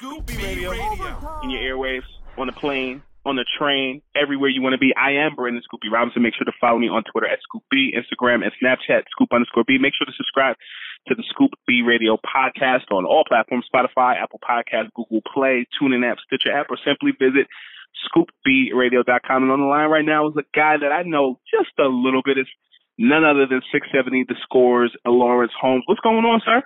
Scoop Radio in your airwaves, on the plane, on the train, everywhere you want to be. I am Brandon Scoop B Robinson. Make sure to follow me on Twitter at Scoop B, Instagram, and Snapchat, Scoop underscore B. Make sure to subscribe to the Scoop B Radio podcast on all platforms, Spotify, Apple Podcasts, Google Play, TuneIn app, Stitcher app, or simply visit scoopbradio.com. And on the line right now is a guy that I know just a little bit. It's none other than 670 The Scores, Lawrence Holmes. What's going on, sir?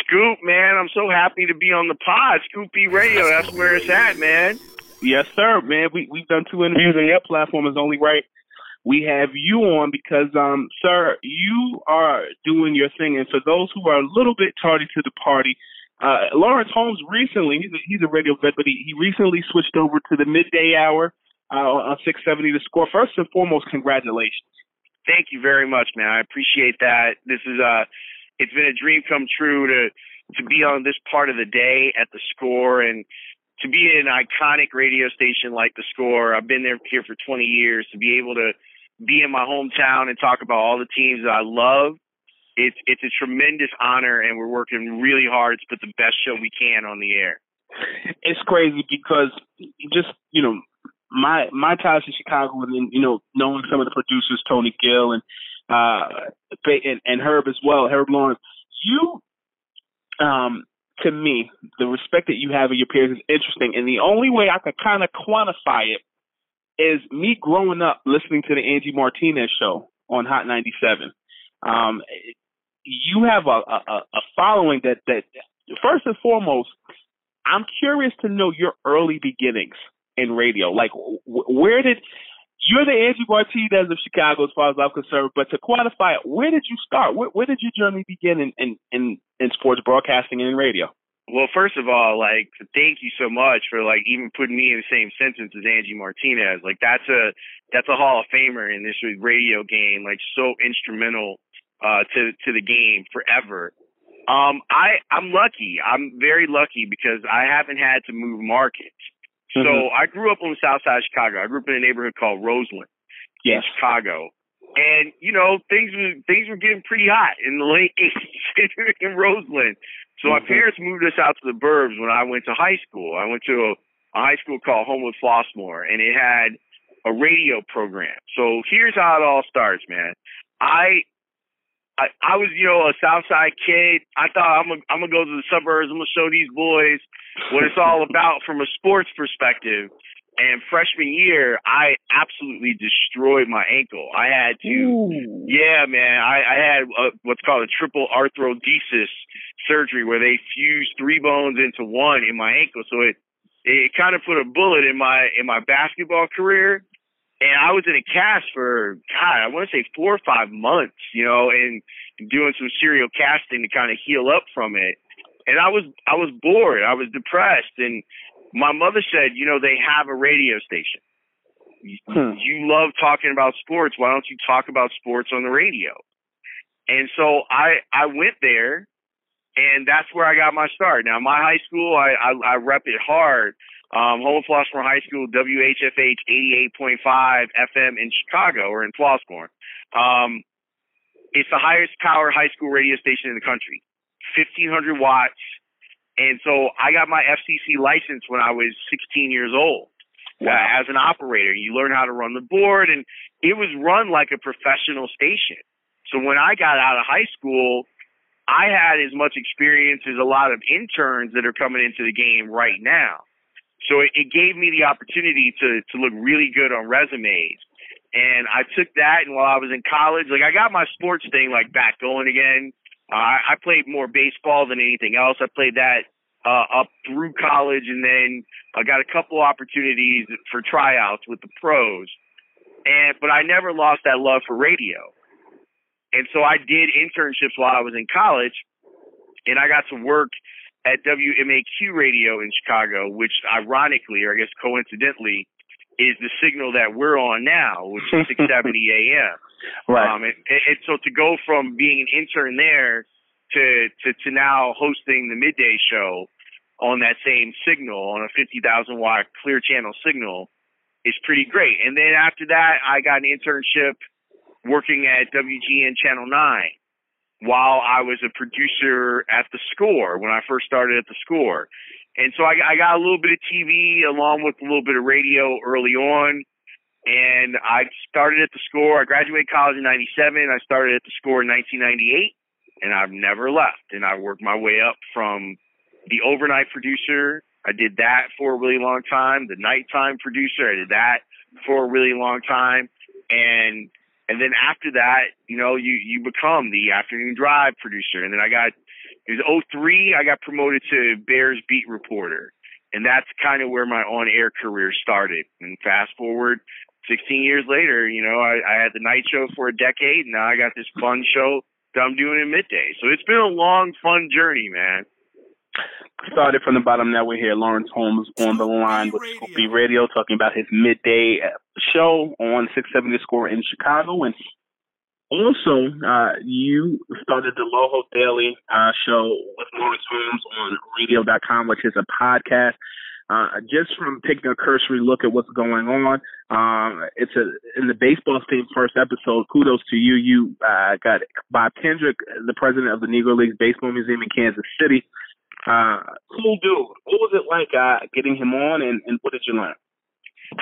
Scoop, man, I'm so happy to be on the pod. Scoop B Radio, that's where it's at, man. Yes, sir, man. We we've done two interviews on your platform. It's only right we have you on because, um, sir, you are doing your thing. And for those who are a little bit tardy to the party, uh, Lawrence Holmes recently, he's a, he's a radio vet, but he, he recently switched over to the midday hour uh, on 670 to score. First and foremost, congratulations. Thank you very much, man. I appreciate that. This is uh, it's been a dream come true to to be on this part of the day at the score and to be in an iconic radio station like the score. I've been there here for 20 years to be able to be in my hometown and talk about all the teams that I love. It's it's a tremendous honor, and we're working really hard to put the best show we can on the air. It's crazy because just you know my my ties to Chicago and you know knowing some of the producers, Tony Gill and uh and, and Herb as well, Herb Lawrence. You um to me, the respect that you have of your peers is interesting. And the only way I could kind of quantify it is me growing up listening to the Angie Martinez show on Hot 97. Um, you have a, a, a following that, that, first and foremost, I'm curious to know your early beginnings in radio. Like, where did you're the Angie Martinez of Chicago, as far as I'm concerned. But to quantify it, where did you start? Where, where did your journey begin in, in, in, in sports broadcasting and in radio? Well, first of all, like thank you so much for like even putting me in the same sentence as Angie Martinez. Like that's a that's a Hall of Famer in this radio game. Like so instrumental uh, to to the game forever. Um, I I'm lucky. I'm very lucky because I haven't had to move markets. Mm-hmm. So I grew up on the south side of Chicago. I grew up in a neighborhood called Roseland yes. in Chicago. And you know things were things were getting pretty hot in the late '80s in Roseland. So my mm-hmm. parents moved us out to the burbs when I went to high school. I went to a, a high school called Homewood Flossmoor, and it had a radio program. So here's how it all starts, man. I I, I was, you know, a South Side kid. I thought I'm gonna I'm gonna go to the suburbs. I'm gonna show these boys what it's all about from a sports perspective. And freshman year, I absolutely destroyed my ankle. I had to, Ooh. yeah, man. I, I had a, what's called a triple arthrodesis surgery, where they fused three bones into one in my ankle. So it it kind of put a bullet in my in my basketball career. And I was in a cast for God, I want to say four or five months, you know, and doing some serial casting to kind of heal up from it. And I was I was bored, I was depressed, and my mother said, you know, they have a radio station. Hmm. You love talking about sports. Why don't you talk about sports on the radio? And so I I went there, and that's where I got my start. Now my high school, I I, I rep it hard. Um, Home Flossmoor High School, WHFH 88.5 FM in Chicago or in Flossmoor. Um, it's the highest power high school radio station in the country, 1500 watts. And so I got my FCC license when I was 16 years old. Wow. Uh, as an operator, you learn how to run the board, and it was run like a professional station. So when I got out of high school, I had as much experience as a lot of interns that are coming into the game right now. So it, it gave me the opportunity to to look really good on resumes. And I took that, and while I was in college, like I got my sports thing like back going again. Uh, I played more baseball than anything else. I played that uh, up through college, and then I got a couple opportunities for tryouts with the pros. And but I never lost that love for radio. And so I did internships while I was in college, and I got to work at WMAQ radio in Chicago, which ironically, or I guess coincidentally, is the signal that we're on now, which is 670 AM. Right. Um, and, and so to go from being an intern there to, to, to now hosting the midday show on that same signal, on a 50,000 watt clear channel signal, is pretty great. And then after that, I got an internship working at WGN Channel 9 while I was a producer at the score when I first started at the score. And so I, I got a little bit of TV along with a little bit of radio early on. And I started at the score. I graduated college in 97. I started at the score in 1998 and I've never left. And I worked my way up from the overnight producer. I did that for a really long time. The nighttime producer. I did that for a really long time. And and then after that, you know, you you become the afternoon drive producer. And then I got it was 03, I got promoted to Bears beat reporter. And that's kind of where my on air career started. And fast forward 16 years later, you know, I, I had the night show for a decade. And now I got this fun show that I'm doing in midday. So it's been a long, fun journey, man. Started from the bottom. Now we're here. Lawrence Holmes on the line with B Radio talking about his midday show on 670 Score in Chicago. And also, uh, you started the Loho Daily uh, show with Lawrence Holmes on radio.com, which is a podcast. Uh, just from taking a cursory look at what's going on, um, it's a in the baseball team first episode. Kudos to you. You uh, got Bob Kendrick, the president of the Negro Leagues Baseball Museum in Kansas City. Uh, cool dude. What was it like uh, getting him on, and, and what did you learn?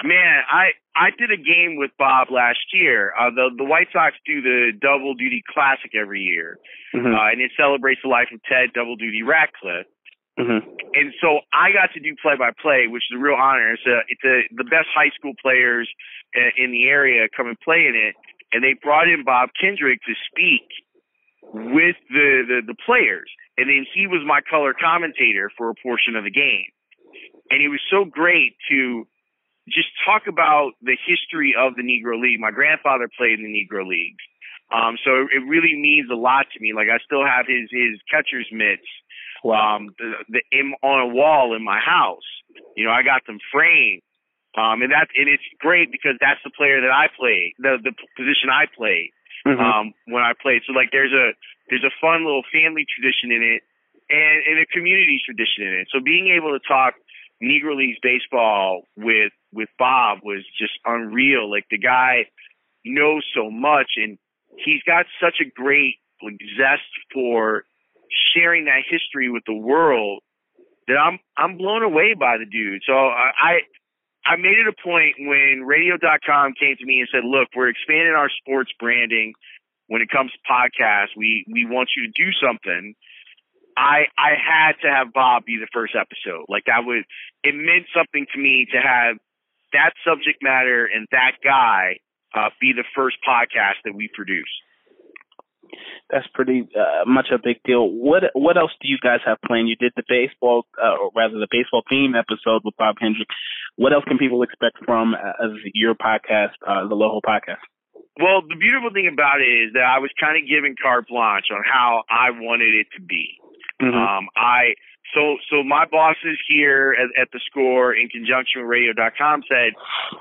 Man, I I did a game with Bob last year. Uh, the the White Sox do the Double Duty Classic every year, mm-hmm. uh, and it celebrates the life of Ted Double Duty Radcliffe. Mm-hmm. And so I got to do play by play, which is a real honor. It's a, it's a, the best high school players in the area come and play in it, and they brought in Bob Kendrick to speak with the, the the players, and then he was my color commentator for a portion of the game, and it was so great to just talk about the history of the Negro League. My grandfather played in the Negro Leagues. Um, so it really means a lot to me. Like I still have his his catcher's mitts, um, the, the in, on a wall in my house. You know, I got them framed, um, and that's and it's great because that's the player that I played, the the position I played mm-hmm. um, when I played. So like, there's a there's a fun little family tradition in it, and and a community tradition in it. So being able to talk Negro Leagues baseball with with Bob was just unreal. Like the guy knows so much, and he's got such a great like, zest for sharing that history with the world that I'm I'm blown away by the dude. So I I made it a point when Radio.com came to me and said, "Look, we're expanding our sports branding when it comes to podcasts. We we want you to do something." I I had to have Bob be the first episode. Like that would it meant something to me to have that subject matter and that guy uh, be the first podcast that we produce. That's pretty uh, much a big deal. What what else do you guys have planned? You did the baseball, uh, or rather the baseball theme episode with Bob Kendrick. What else can people expect from uh, your podcast, uh, the Loho podcast? Well, the beautiful thing about it is that I was kind of given carte blanche on how I wanted it to be. Mm-hmm. Um, I so so my bosses here at, at the score in conjunction with radio.com said,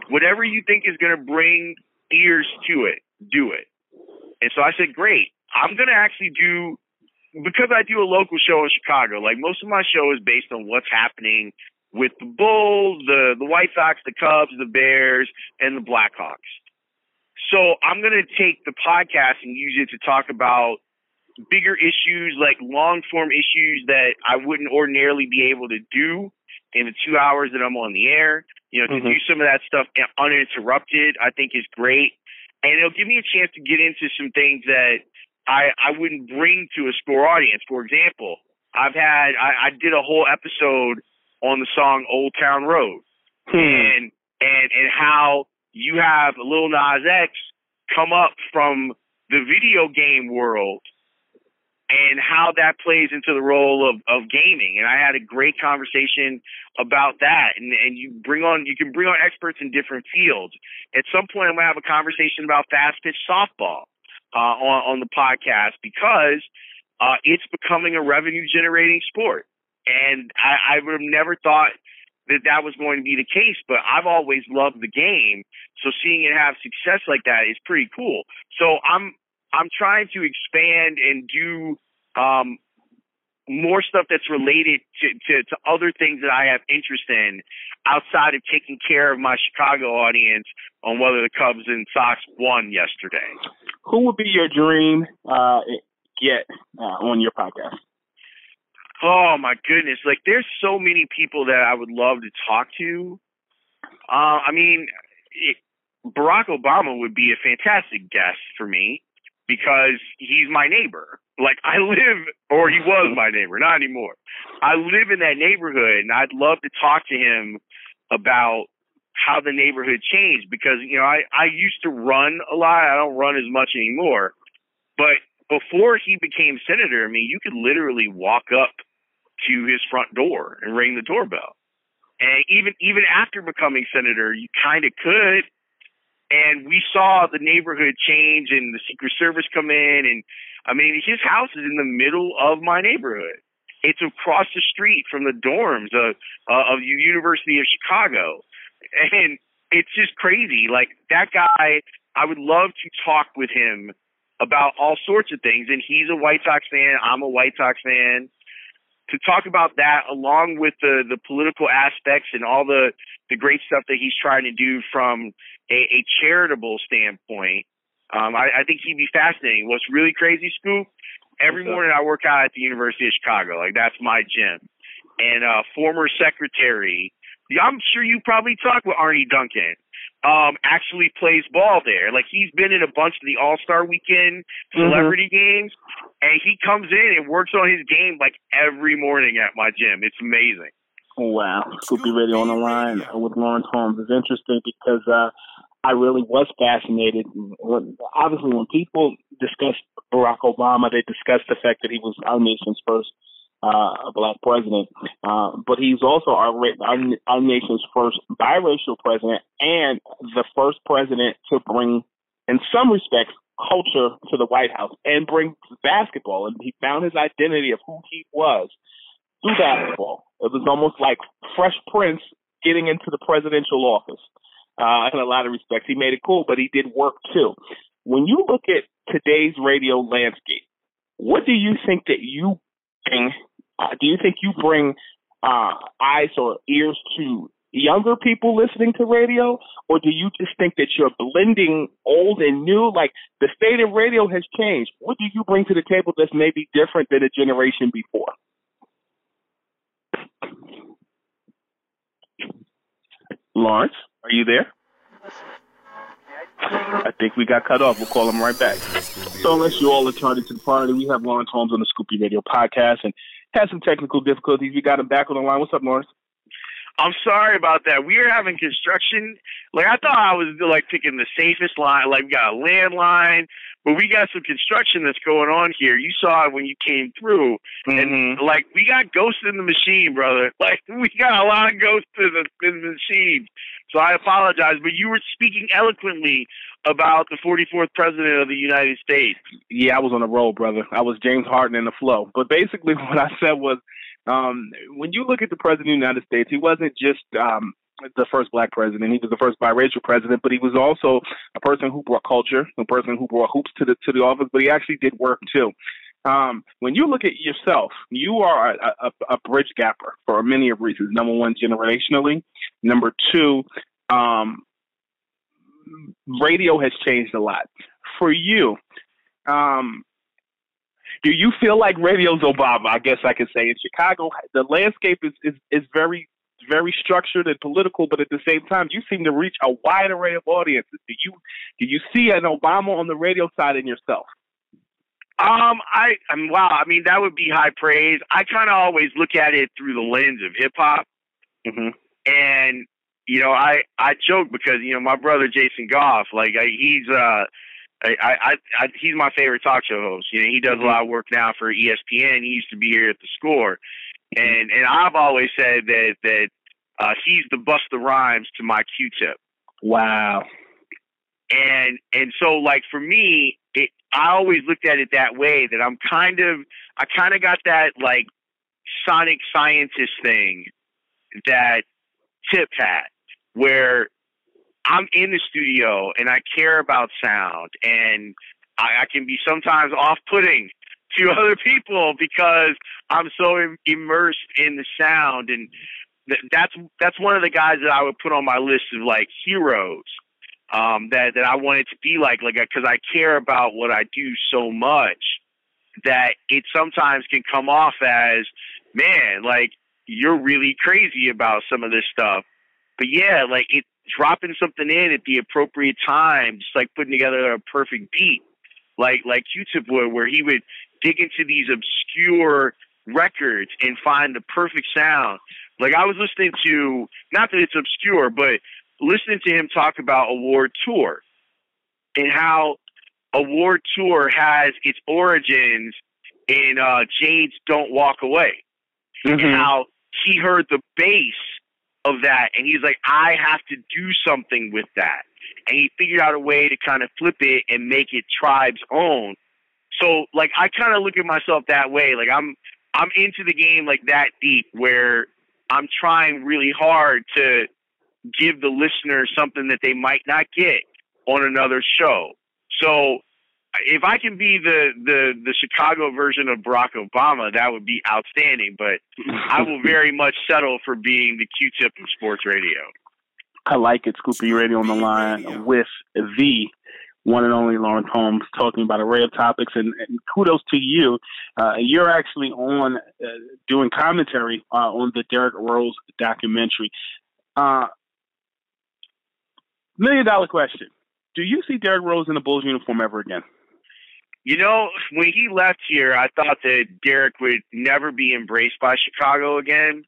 whatever you think is going to bring ears to it, do it. And so I said, great. I'm going to actually do because I do a local show in Chicago. Like most of my show is based on what's happening with the Bulls, the the White Sox, the Cubs, the Bears, and the Blackhawks. So I'm going to take the podcast and use it to talk about bigger issues, like long form issues that I wouldn't ordinarily be able to do in the two hours that I'm on the air. You know, to mm-hmm. do some of that stuff uninterrupted, I think is great. And it'll give me a chance to get into some things that I, I wouldn't bring to a score audience. For example, I've had, I, I did a whole episode on the song Old Town Road hmm. and, and, and how you have Lil Nas X come up from the video game world and how that plays into the role of, of gaming. And I had a great conversation about that. And, and you bring on, you can bring on experts in different fields. At some point, I'm going to have a conversation about fast pitch softball uh, on, on the podcast because uh, it's becoming a revenue generating sport. And I, I would have never thought that that was going to be the case, but I've always loved the game. So seeing it have success like that is pretty cool. So I'm I'm trying to expand and do um, more stuff that's related to, to, to other things that I have interest in outside of taking care of my Chicago audience on whether the Cubs and Sox won yesterday. Who would be your dream uh, get uh, on your podcast? Oh my goodness! Like, there's so many people that I would love to talk to. Uh, I mean, it, Barack Obama would be a fantastic guest for me because he's my neighbor. Like I live, or he was my neighbor, not anymore. I live in that neighborhood, and I'd love to talk to him about how the neighborhood changed because you know I I used to run a lot. I don't run as much anymore, but before he became senator, I mean, you could literally walk up to his front door and ring the doorbell. And even even after becoming senator, you kind of could and we saw the neighborhood change and the Secret Service come in. And I mean, his house is in the middle of my neighborhood. It's across the street from the dorms of, uh, of the University of Chicago. And it's just crazy. Like that guy, I would love to talk with him about all sorts of things. And he's a White Sox fan. I'm a White Sox fan. To talk about that along with the, the political aspects and all the, the great stuff that he's trying to do from a, a charitable standpoint, um, I, I think he'd be fascinating. What's really crazy, Scoop? Every morning I work out at the University of Chicago. Like that's my gym. And uh, former secretary, I'm sure you probably talked with Arne Duncan. Um, actually plays ball there. Like he's been in a bunch of the All Star Weekend mm-hmm. celebrity mm-hmm. games, and he comes in and works on his game like every morning at my gym. It's amazing. Wow, Scoop B Radio on the line with Lawrence Holmes is interesting because uh, I really was fascinated. Obviously, when people discuss Barack Obama, they discuss the fact that he was our nation's first uh, a black president, uh, but he's also our, our our nation's first biracial president and the first president to bring, in some respects, culture to the White House and bring basketball. And he found his identity of who he was through basketball. It was almost like Fresh Prince getting into the presidential office. Uh, in a lot of respects, he made it cool, but he did work too. When you look at today's radio landscape, what do you think that you bring? Uh, do you think you bring uh, eyes or ears to younger people listening to radio, or do you just think that you're blending old and new? Like the state of radio has changed. What do you bring to the table that's maybe different than a generation before? Lawrence, are you there? I think we got cut off. We'll call him right back. So unless you all are to the party, we have Lawrence Holmes on the Scoop B Radio podcast and had some technical difficulties. We got him back on the line. What's up, Lawrence? I'm sorry about that. We are having construction. Like I thought I was like picking the safest line. Like we got a landline, but we got some construction that's going on here. You saw it when you came through, mm-hmm. and like we got ghosts in the machine, brother. Like we got a lot of ghosts in the, in the machine. So I apologize, but you were speaking eloquently about the 44th president of the United States. Yeah, I was on the roll, brother. I was James Harden in the flow. But basically, what I said was um, when you look at the president of the United States, he wasn't just um, the first black president. He was the first biracial president, but he was also a person who brought culture, a person who brought hoops to the to the office. But he actually did work too. Um, when you look at yourself, you are a, a, a bridge gapper for many of reasons. Number one, generationally. Number two, um, radio has changed a lot. For you, um, do you feel like radio's Obama? I guess I could say in Chicago, the landscape is is, is very very structured and political, but at the same time, you seem to reach a wide array of audiences. Do you do you see an Obama on the radio side in yourself? Um, I, I'm wow. I mean, that would be high praise. I kind of always look at it through the lens of hip hop, mm-hmm. and you know, I I joke because you know my brother Jason Goff, like I, he's uh. I, I, I, he's my favorite talk show host. You know, he does mm-hmm. a lot of work now for ESPN. He used to be here at the Score, mm-hmm. and and I've always said that that uh, he's the bust Busta Rhymes to my Q-Tip. Wow. And and so like for me, it, I always looked at it that way. That I'm kind of I kind of got that like sonic scientist thing that Tip had, where I'm in the studio and I care about sound and I, I can be sometimes off-putting to other people because I'm so Im- immersed in the sound and th- that's that's one of the guys that I would put on my list of like heroes um, that that I wanted to be like like because I care about what I do so much that it sometimes can come off as man like you're really crazy about some of this stuff but yeah like it dropping something in at the appropriate time, just like putting together a perfect beat, like like Q-Tip would, where he would dig into these obscure records and find the perfect sound. Like I was listening to, not that it's obscure, but listening to him talk about Award Tour and how Award Tour has its origins in uh, Jade's "Don't Walk Away," mm-hmm. and how he heard the bass of that. And he's like, I have to do something with that. And he figured out a way to kind of flip it and make it tribe's own. So like I kind of look at myself that way. Like I'm I'm into the game like that deep where I'm trying really hard to give the listener something that they might not get on another show. So if I can be the the the Chicago version of Barack Obama, that would be outstanding. But I will very much settle for being the Q-tip of sports radio. I like it. Scoop B Radio on the line with the one and only Lawrence Holmes talking about a array of topics. And, and kudos to you. Uh, you're actually on uh, doing commentary uh, on the Derrick Rose documentary. Million dollar question. Do you see Derrick Rose in a Bulls uniform ever again? You know, when he left here, I thought that Derrick would never be embraced by Chicago again.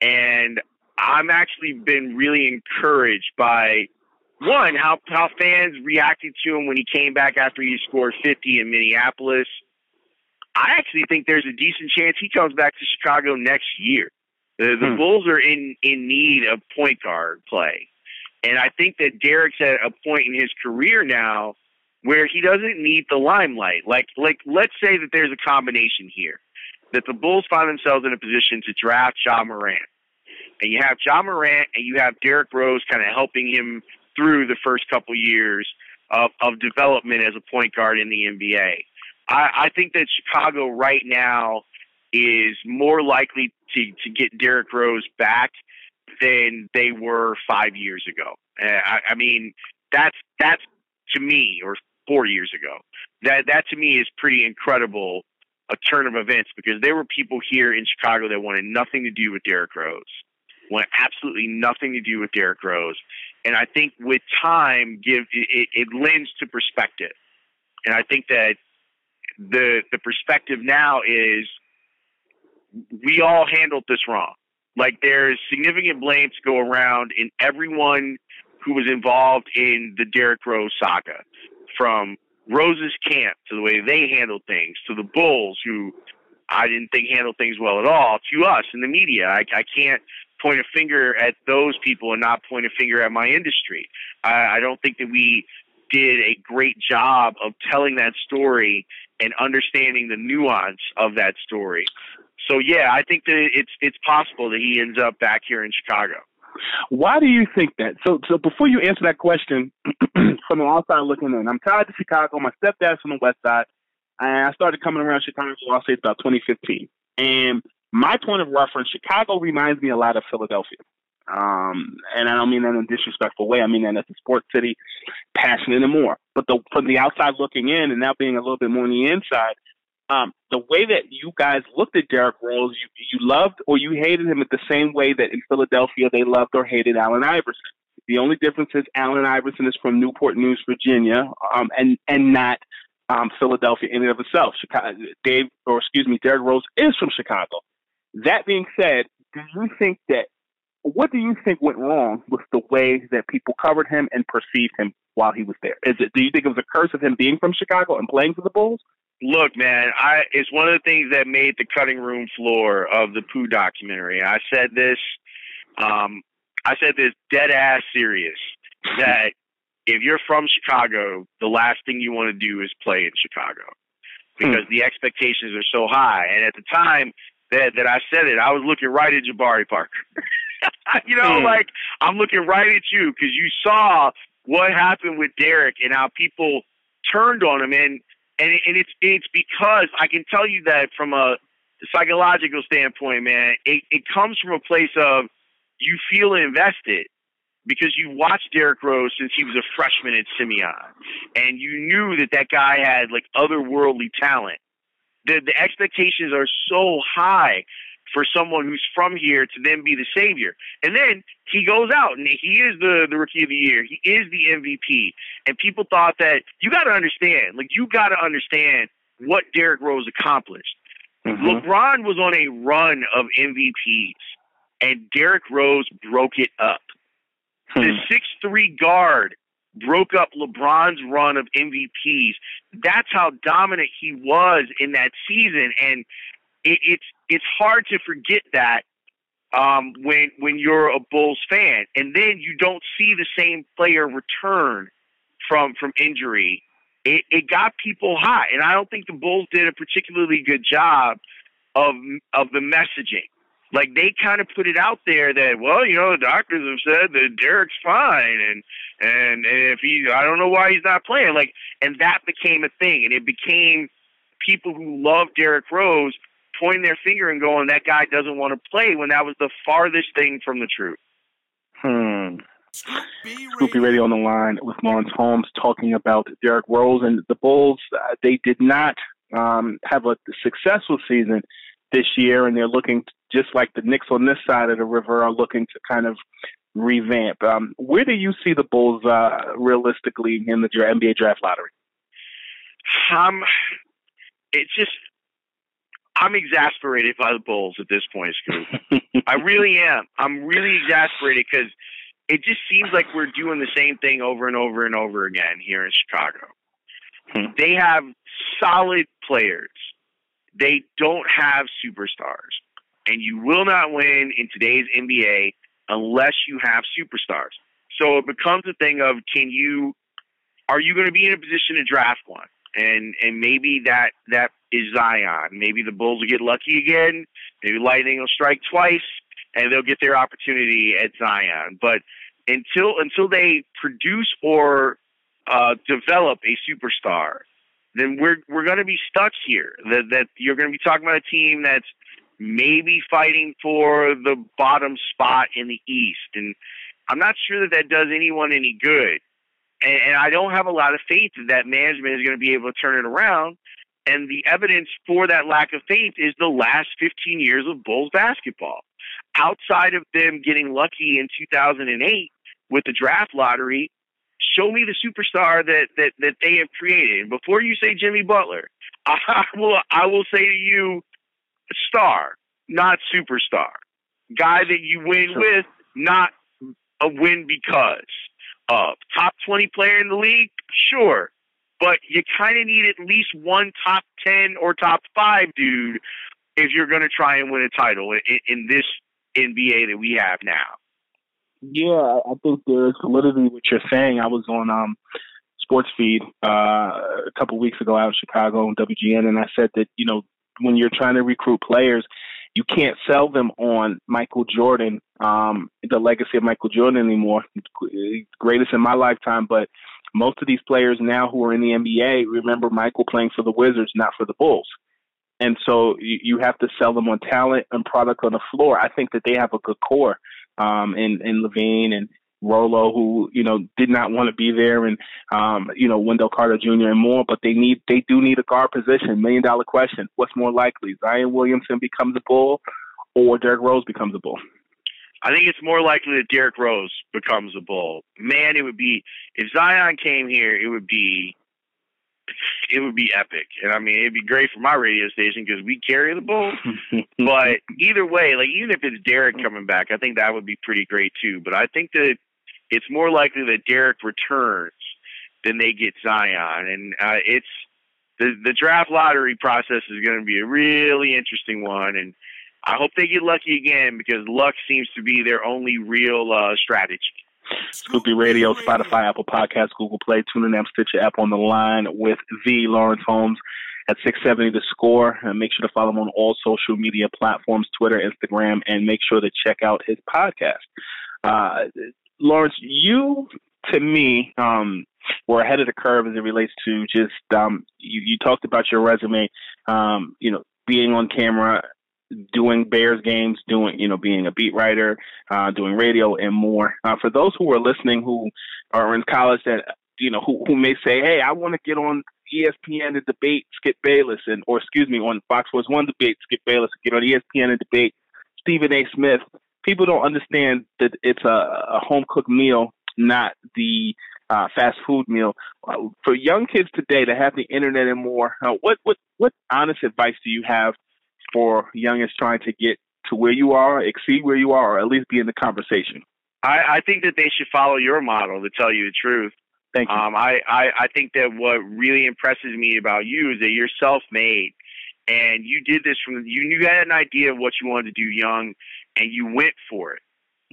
And I'm actually been really encouraged by one, how how fans reacted to him when he came back after he scored 50 in Minneapolis. I actually think there's a decent chance he comes back to Chicago next year. The, the hmm. Bulls are in in need of point guard play, and I think that Derrick's at a point in his career now where he doesn't need the limelight. Like like let's say that there's a combination here. That the Bulls find themselves in a position to draft Ja Morant. And you have Ja Morant and you have Derrick Rose kind of helping him through the first couple years of, of development as a point guard in the NBA. I, I think that Chicago right now is more likely to, to get Derrick Rose back than they were five years ago. Uh, I, I mean, that's that's to me, or four years ago. That that to me is pretty incredible a turn of events because there were people here in Chicago that wanted nothing to do with Derrick Rose, wanted absolutely nothing to do with Derrick Rose, and I think with time, give it, it lends to perspective, and I think that the the perspective now is we all handled this wrong. Like there's significant blame to go around in everyone who was involved in the Derrick Rose saga from Rose's camp to the way they handled things to the Bulls, who I didn't think handled things well at all, to us in the media. I, I can't point a finger at those people and not point a finger at my industry. I, I don't think that we did a great job of telling that story and understanding the nuance of that story. So yeah, I think that it's it's possible that he ends up back here in Chicago. Why do you think that? So, so before you answer that question, from the outside looking in, I'm tied to Chicago. My stepdad's from the West Side, and I started coming around Chicago. I'll say it's about 2015. And my point of reference, Chicago reminds me a lot of Philadelphia. Um, and I don't mean that in a disrespectful way. I mean that as a sports city, passionate and more. But the, from the outside looking in, and now being a little bit more on the inside, um, the way that you guys looked at Derrick Rose, you, you loved or you hated him at the same way that in Philadelphia they loved or hated Allen Iverson. The only difference is Allen Iverson is from Newport News, Virginia, um, and and not um, Philadelphia in and of itself. Chicago, Dave, or excuse me, Derrick Rose is from Chicago. That being said, do you think that what do you think went wrong with the way that people covered him and perceived him while he was there? Is it do you think it was a curse of him being from Chicago and playing for the Bulls? Look, man, I it's one of the things that made the cutting room floor of the Pooh documentary. I said this, um, I said this dead ass serious that if you're from Chicago, the last thing you want to do is play in Chicago because hmm. the expectations are so high. And at the time that that I said it, I was looking right at Jabari Parker. you know, hmm. like I'm looking right at you because you saw what happened with Derrick and how people turned on him, and and and it's it's because I can tell you that from a psychological standpoint, man, it, it comes from a place of you feel invested because you watched Derrick Rose since he was a freshman at Simeon, and you knew that that guy had like otherworldly talent. The the expectations are so high for someone who's from here to then be the savior. And then he goes out and he is the, the rookie of the year. He is the MVP. And people thought that you got to understand, like, you got to understand what Derrick Rose accomplished. Mm-hmm. LeBron was on a run of MVPs, and Derrick Rose broke it up. Hmm. The six-three guard broke up LeBron's run of MVPs. That's how dominant he was in that season. And it, it's it's hard to forget that um, when when you're a Bulls fan, and then you don't see the same player return from from injury. It, it got people hot, and I don't think the Bulls did a particularly good job of of the messaging. Like they kind of put it out there that well, you know, the doctors have said that Derrick's fine, and and, and if he, I don't know why he's not playing. Like, and that became a thing, and it became people who love Derrick Rose pointing their finger and going, that guy doesn't want to play when that was the farthest thing from the truth. Hmm. Scoop B Radio on the line with Lawrence Holmes talking about Derrick Rose and the Bulls. Uh, they did not um, have a successful season this year, and they're looking to, just like the Knicks on this side of the river are looking to kind of revamp. Um, where do you see the Bulls uh, realistically in the NBA draft lottery? Um, it's just I'm exasperated by the Bulls at this point, Scoop. I really am. I'm really exasperated because it just seems like we're doing the same thing over and over and over again here in Chicago. Hmm. They have solid players. They don't have superstars. And you will not win in today's NBA unless you have superstars. So it becomes a thing of can you are you going to be in a position to draft one? And and maybe that that is Zion. Maybe the Bulls will get lucky again. Maybe Lightning will strike twice, and they'll get their opportunity at Zion. But until until they produce or uh, develop a superstar, then we're we're going to be stuck here. That that you're going to be talking about a team that's maybe fighting for the bottom spot in the East, and I'm not sure that that does anyone any good. And, and I don't have a lot of faith that that management is going to be able to turn it around and the evidence for that lack of faith is the last 15 years of Bulls basketball. Outside of them getting lucky in 2008 with the draft lottery, show me the superstar that, that, that they have created. And before you say Jimmy Butler, I will, I will say to you, star, not superstar. Guy that you win sure. with, not a win because of. Top 20 player in the league? Sure but you kind of need at least one top 10 or top five dude if you're going to try and win a title in, in this NBA that we have now. Yeah, I think there is validity what you're saying. I was on um, Sports Feed uh, a couple weeks ago out in Chicago on WGN, and I said that you know when you're trying to recruit players, you can't sell them on Michael Jordan, um, the legacy of Michael Jordan anymore. Greatest in my lifetime, but most of these players now who are in the NBA remember Michael playing for the Wizards, not for the Bulls. And so you, you have to sell them on talent and product on the floor. I think that they have a good core. um, and and LaVine and Rolo, who you know did not want to be there, and um, you know Wendell Carter Jr. and more. But they need they do need a guard position. Million dollar question: What's more likely, Zion Williamson becomes a bull, or Derrick Rose becomes a bull? I think it's more likely that Derrick Rose becomes a bull. Man, it would be if Zion came here, it would be it would be epic. And I mean, it'd be great for my radio station because we carry the bull. but either way, like even if it's Derrick coming back, I think that would be pretty great too. But I think that it's more likely that Derrick returns than they get Zion, and uh, it's the the draft lottery process is going to be a really interesting one, and I hope they get lucky again because luck seems to be their only real uh, strategy. Scoop B Radio, Spotify, Apple Podcasts, Google Play, TuneIn app, Stitcher app on the line with the Lawrence Holmes at 670 The Score. And make sure to follow him on all social media platforms, Twitter, Instagram, and make sure to check out his podcast. Uh, Lawrence, you to me um, were ahead of the curve as it relates to just um, you, you talked about your resume, um, you know, being on camera, doing Bears games, doing you know being a beat writer, uh, doing radio and more. Uh, for those who are listening who are in college that you know who, who may say, hey, I want to get on ESPN to debate Skip Bayless and or excuse me on Fox Sports One debate Skip Bayless, get on ESPN and debate Stephen A. Smith people don't understand that it's a, a home cooked meal, not the uh, fast food meal. Uh, for young kids today that have the internet and more, uh, what what what honest advice do you have for youngins trying to get to where you are, exceed where you are, or at least be in the conversation? I, I think that they should follow your model. To tell you the truth, thank you. Um, I, I I think that what really impresses me about you is that you're self-made, and you did this from you. You had an idea of what you wanted to do young, and you went for it.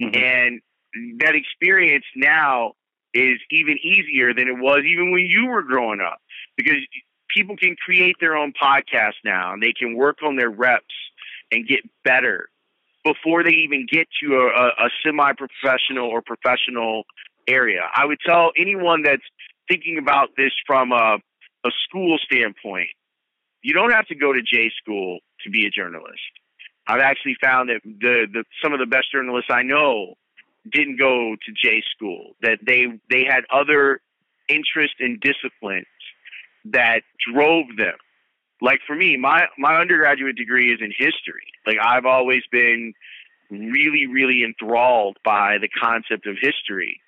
Mm-hmm. And that experience now is even easier than it was even when you were growing up because people can create their own podcast now and they can work on their reps and get better before they even get to a, a, a semi professional or professional area. I would tell anyone that's thinking about this from a, a school standpoint, you don't have to go to J school to be a journalist. I've actually found that the, the some of the best journalists I know didn't go to J school. That they they had other interests and disciplines that drove them. Like for me, my my undergraduate degree is in history. Like I've always been really really enthralled by the concept of history.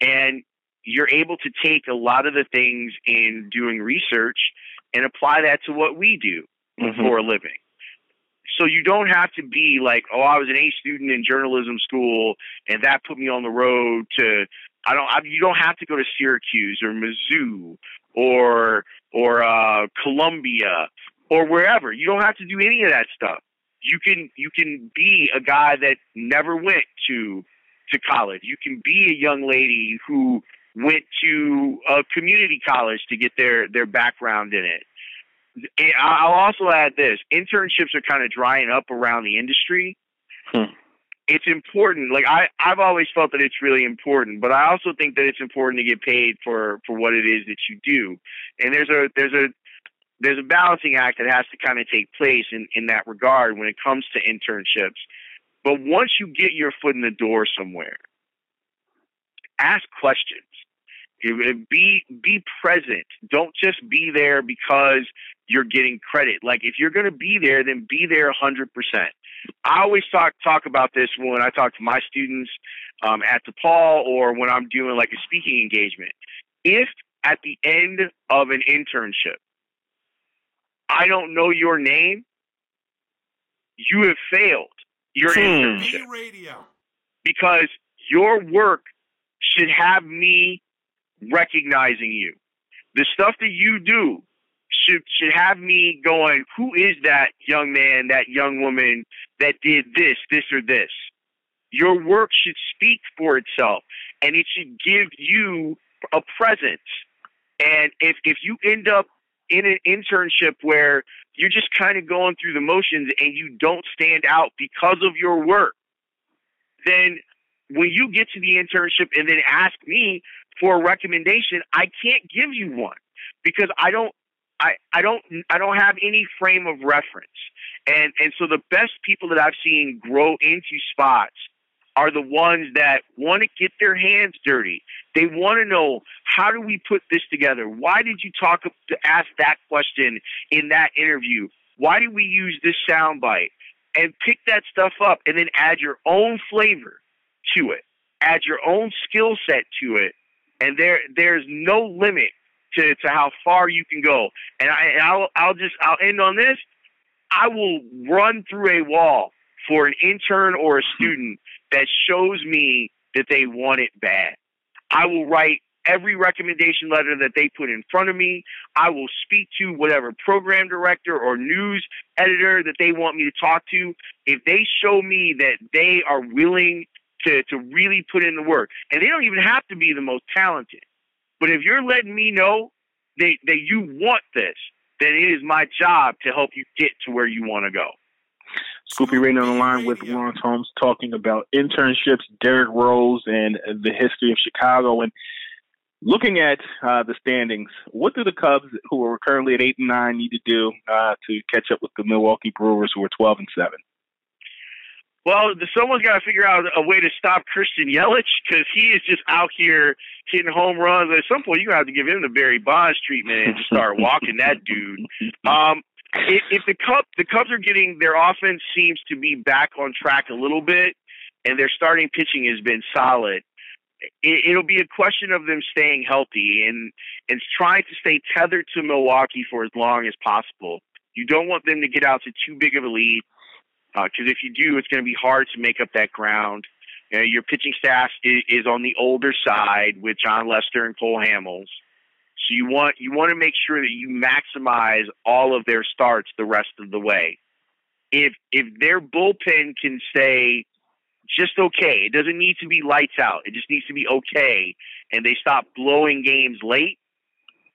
And you're able to take a lot of the things in doing research and apply that to what we do mm-hmm. for a living. So you don't have to be like, oh, I was an A student in journalism school, and that put me on the road to. I don't. I, you don't have to go to Syracuse or Mizzou or or uh, Columbia or wherever. You don't have to do any of that stuff. You can you can be a guy that never went to to college. You can be a young lady who went to a community college to get their their background in it. I'll also add this: internships are kind of drying up around the industry. Hmm. It's important. Like I, I've always felt that it's really important, but I also think that it's important to get paid for for what it is that you do. And there's a there's a there's a balancing act that has to kind of take place in in that regard when it comes to internships. But once you get your foot in the door somewhere, ask questions. Be be present. Don't just be there because you're getting credit. Like if you're going to be there, then be there 100%. I always talk talk about this when I talk to my students um, at DePaul or when I'm doing like a speaking engagement. If at the end of an internship, I don't know your name, you have failed your hmm. internship. Because your work should have me recognizing you. The stuff that you do should should have me going, who is that young man, that young woman that did this, this or this? Your work should speak for itself and it should give you a presence. And if if you end up in an internship where you're just kind of going through the motions and you don't stand out because of your work, then when you get to the internship and then ask me for a recommendation, I can't give you one because I don't I, I don't I don't have any frame of reference. And and so the best people that I've seen grow into spots are the ones that want to get their hands dirty. They want to know how do we put this together? Why did you talk to ask that question in that interview? Why did we use this soundbite? And pick that stuff up and then add your own flavor to it. Add your own skill set to it. And there there's no limit to, to how far you can go. And I I'll I'll just I'll end on this. I will run through a wall for an intern or a student that shows me that they want it bad. I will write every recommendation letter that they put in front of me. I will speak to whatever program director or news editor that they want me to talk to. If they show me that they are willing to, to really put in the work, and they don't even have to be the most talented, but if you're letting me know that, that you want this, then it is my job to help you get to where you want to go. Scoop B Radio on the line with Lawrence Holmes talking about internships, Derrick Rose, and the history of Chicago. And looking at uh, the standings, what do the Cubs, who are currently at eight and nine, need to do uh, to catch up with the Milwaukee Brewers, who are twelve and seven? Well, someone's got to figure out a way to stop Christian Yelich because he is just out here hitting home runs. At some point, gonna have to give him the Barry Bonds treatment and just start walking that dude. Um, if, if the Cubs the Cubs are getting their offense seems to be back on track a little bit, and their starting pitching has been solid. It, it'll be a question of them staying healthy and and trying to stay tethered to Milwaukee for as long as possible. You don't want them to get out to too big of a lead because uh, if you do, it's going to be hard to make up that ground. You know, your pitching staff is, is on the older side with Jon Lester and Cole Hamels. So you want you want to make sure that you maximize all of their starts the rest of the way. If if their bullpen can stay just okay, it doesn't need to be lights out. It just needs to be okay, and they stop blowing games late.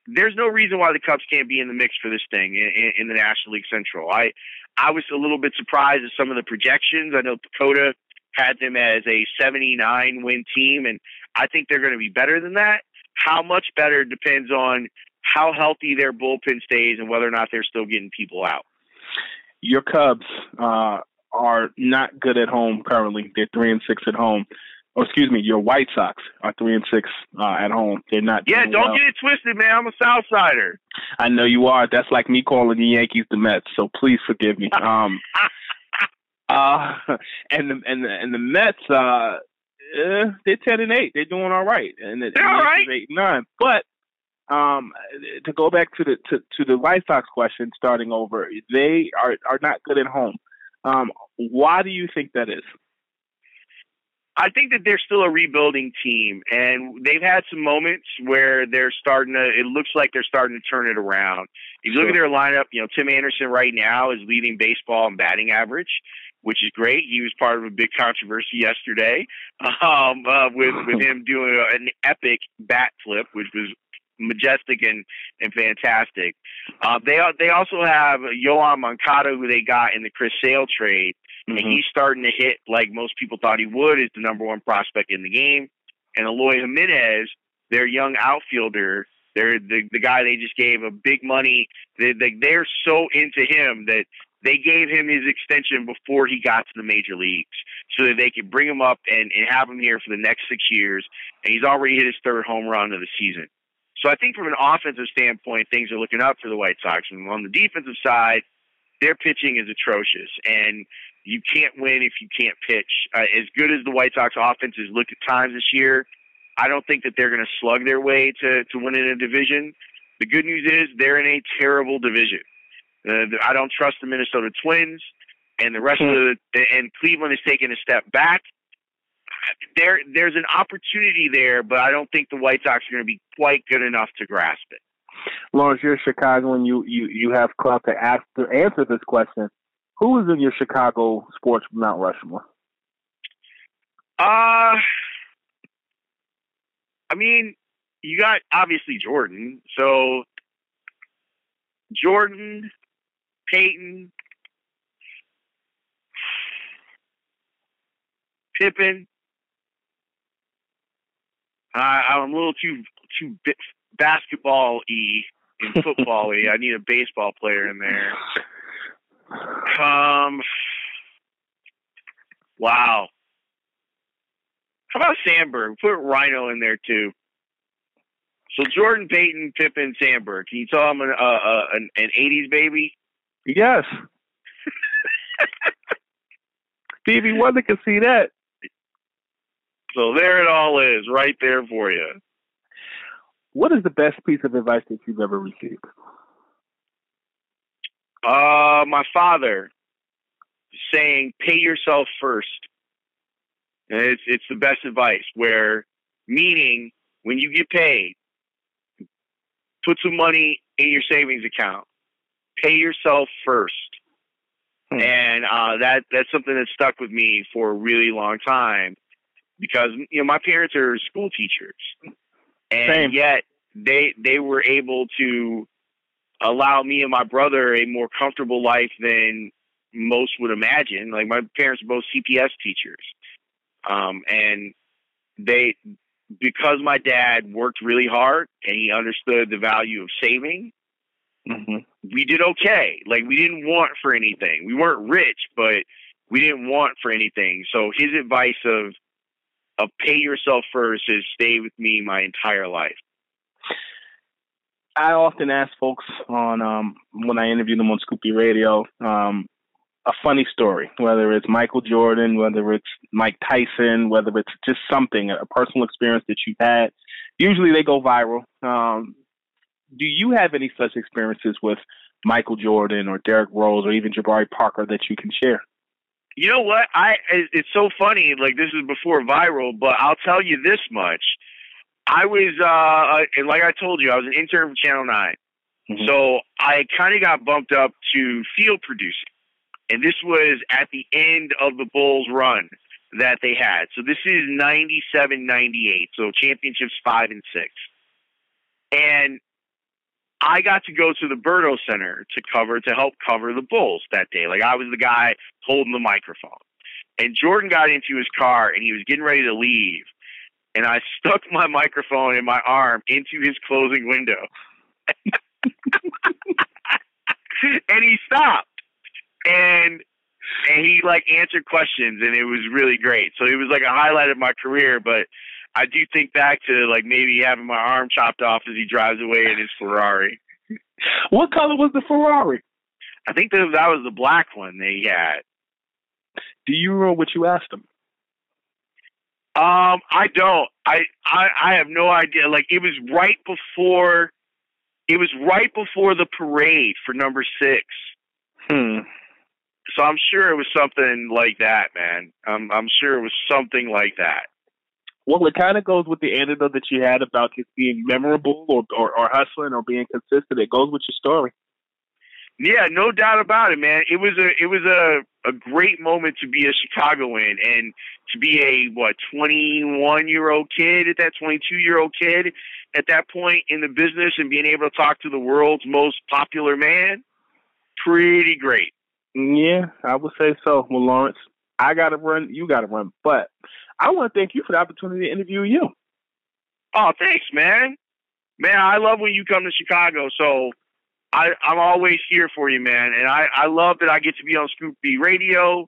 There's no reason why the Cubs can't be in the mix for this thing in, in the National League Central. I I was a little bit surprised at some of the projections. I know PECOTA had them as a 79 win team, and I think they're going to be better than that. How much better depends on how healthy their bullpen stays and whether or not they're still getting people out. Your Cubs uh, are not good at home currently. They're three and six at home. Or excuse me, your White Sox are three and six uh, at home. They're not. Yeah, don't well. get it twisted, man. I'm a South Sider. I know you are. That's like me calling the Yankees the Mets. So please forgive me. Um, uh, and the and the and the Mets, uh, uh, they're ten and eight. They're doing all right, and they're all right. Eight and nine, but um, to go back to the to, to the White Sox question, starting over, they are are not good at home. Um, why do you think that is? I think that they're still a rebuilding team, and they've had some moments where they're starting to. It looks like they're starting to turn it around. If you sure. look at their lineup, you know Tim Anderson right now is leading baseball in batting average, which is great. He was part of a big controversy yesterday um, uh, with with him doing an epic bat flip, which was majestic and and fantastic. Uh, they they also have Yoan Moncada, who they got in the Chris Sale trade, mm-hmm. and he's starting to hit like most people thought he would. Is the number one prospect in the game, and Eloy Jimenez, their young outfielder. They're the the guy they just gave a big money. They, they they're so into him that they gave him his extension before he got to the major leagues so that they could bring him up and, and have him here for the next six years. And he's already hit his third home run of the season. So I think from an offensive standpoint, things are looking up for the White Sox. And on the defensive side, their pitching is atrocious. And you can't win if you can't pitch. Uh, as good as the White Sox offense has looked at times this year, I don't think that they're going to slug their way to, to winning a division. The good news is they're in a terrible division. Uh, I don't trust the Minnesota Twins, and the rest of the and Cleveland is taking a step back there there's an opportunity there, but I don't think the White Sox are going to be quite good enough to grasp it. Lawrence, you're Chicagoan. You you you have club to ask to answer this question. Who is in your Chicago sports Mount Rushmore? Uh I mean, you got obviously Jordan. So Jordan, Payton, Pippen, I'm a little too too basketball y and football y. I need a baseball player in there. Um, wow. How about Sandberg? Put Ryno in there too. So Jordan, Payton, Pippen, Sandberg. Can you tell I'm an, uh, uh, an, an '80s baby? Yes. Stevie Wonder can see that. So there it all is, right there for you. What is the best piece of advice that you've ever received? Uh, my father saying, "Pay yourself first. And it's it's the best advice. Where meaning, when you get paid, put some money in your savings account. Pay yourself first. Hmm. And uh, that that's something that stuck with me for a really long time because you know my parents are school teachers, and Same. yet they they were able to allow me and my brother a more comfortable life than most would imagine. Like my parents are both CPS teachers, um, and they because my dad worked really hard and he understood the value of saving. Mm-hmm. We did okay. Like we didn't want for anything. We weren't rich, but we didn't want for anything. So his advice of of pay yourself first has stayed with me my entire life. I often ask folks on um, when I interview them on Scoop B Radio um, a funny story, whether it's Michael Jordan, whether it's Mike Tyson, whether it's just something, a personal experience that you've had. Usually they go viral. Um, do you have any such experiences with Michael Jordan or Derrick Rose or even Jabari Parker that you can share? You know what? I it's so funny. Like this is before viral, but I'll tell you this much. I was, uh, and like I told you, I was an intern for Channel 9. Mm-hmm. So I kind of got bumped up to field producing. And this was at the end of the Bulls run that they had. So this is 97 98. So championships five and six. And I got to go to the Berto Center to cover, to help cover the Bulls that day. Like I was the guy holding the microphone. And Jordan got into his car and he was getting ready to leave and I stuck my microphone in my arm into his closing window. and he stopped. And and he like answered questions and it was really great. So it was like a highlight of my career, but I do think back to like maybe having my arm chopped off as he drives away in his Ferrari. What color was the Ferrari? I think that that was the black one they had. Do you remember what you asked him? Um, I don't. I, I I have no idea. Like it was right before, it was right before the parade for number six. Hmm. So I'm sure it was something like that, man. I'm I'm sure it was something like that. Well, it kind of goes with the anecdote that you had about just being memorable or, or, or hustling or being consistent. It goes with your story. Yeah, no doubt about it, man. It was a it was a a great moment to be a Chicagoan and to be a what 21 year old kid at that 22 year old kid at that point in the business and being able to talk to the world's most popular man. Pretty great. Yeah, I would say so. Well, Lawrence, I got to run. You got to run, but I want to thank you for the opportunity to interview you. Oh, thanks, man. Man, I love when you come to Chicago. So I, I'm always here for you, man. And I, I love that I get to be on Scoop B Radio.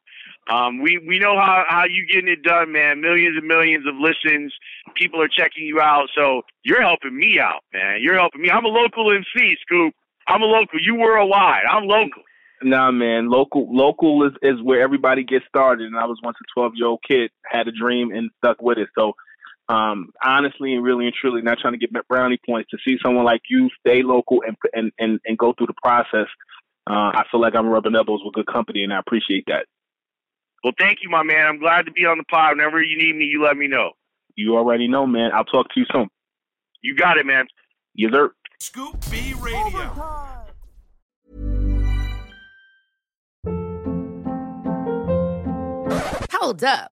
Um, we, we know how, how you getting it done, man. Millions and millions of listens. People are checking you out. So you're helping me out, man. You're helping me. I'm a local MC, Scoop. I'm a local. You worldwide. I'm local. Nah, man. Local, local is, is where everybody gets started. And I was once a 12 year old kid, had a dream and stuck with it. So um, honestly and really and truly, not trying to get brownie points, to see someone like you stay local and and and, and go through the process, uh, I feel like I'm rubbing elbows with good company, and I appreciate that. Well, thank you, my man. I'm glad to be on the pod. Whenever you need me, you let me know. You already know, man. I'll talk to you soon. You got it, man. Yes, sir. Scoop B Radio. Hold up.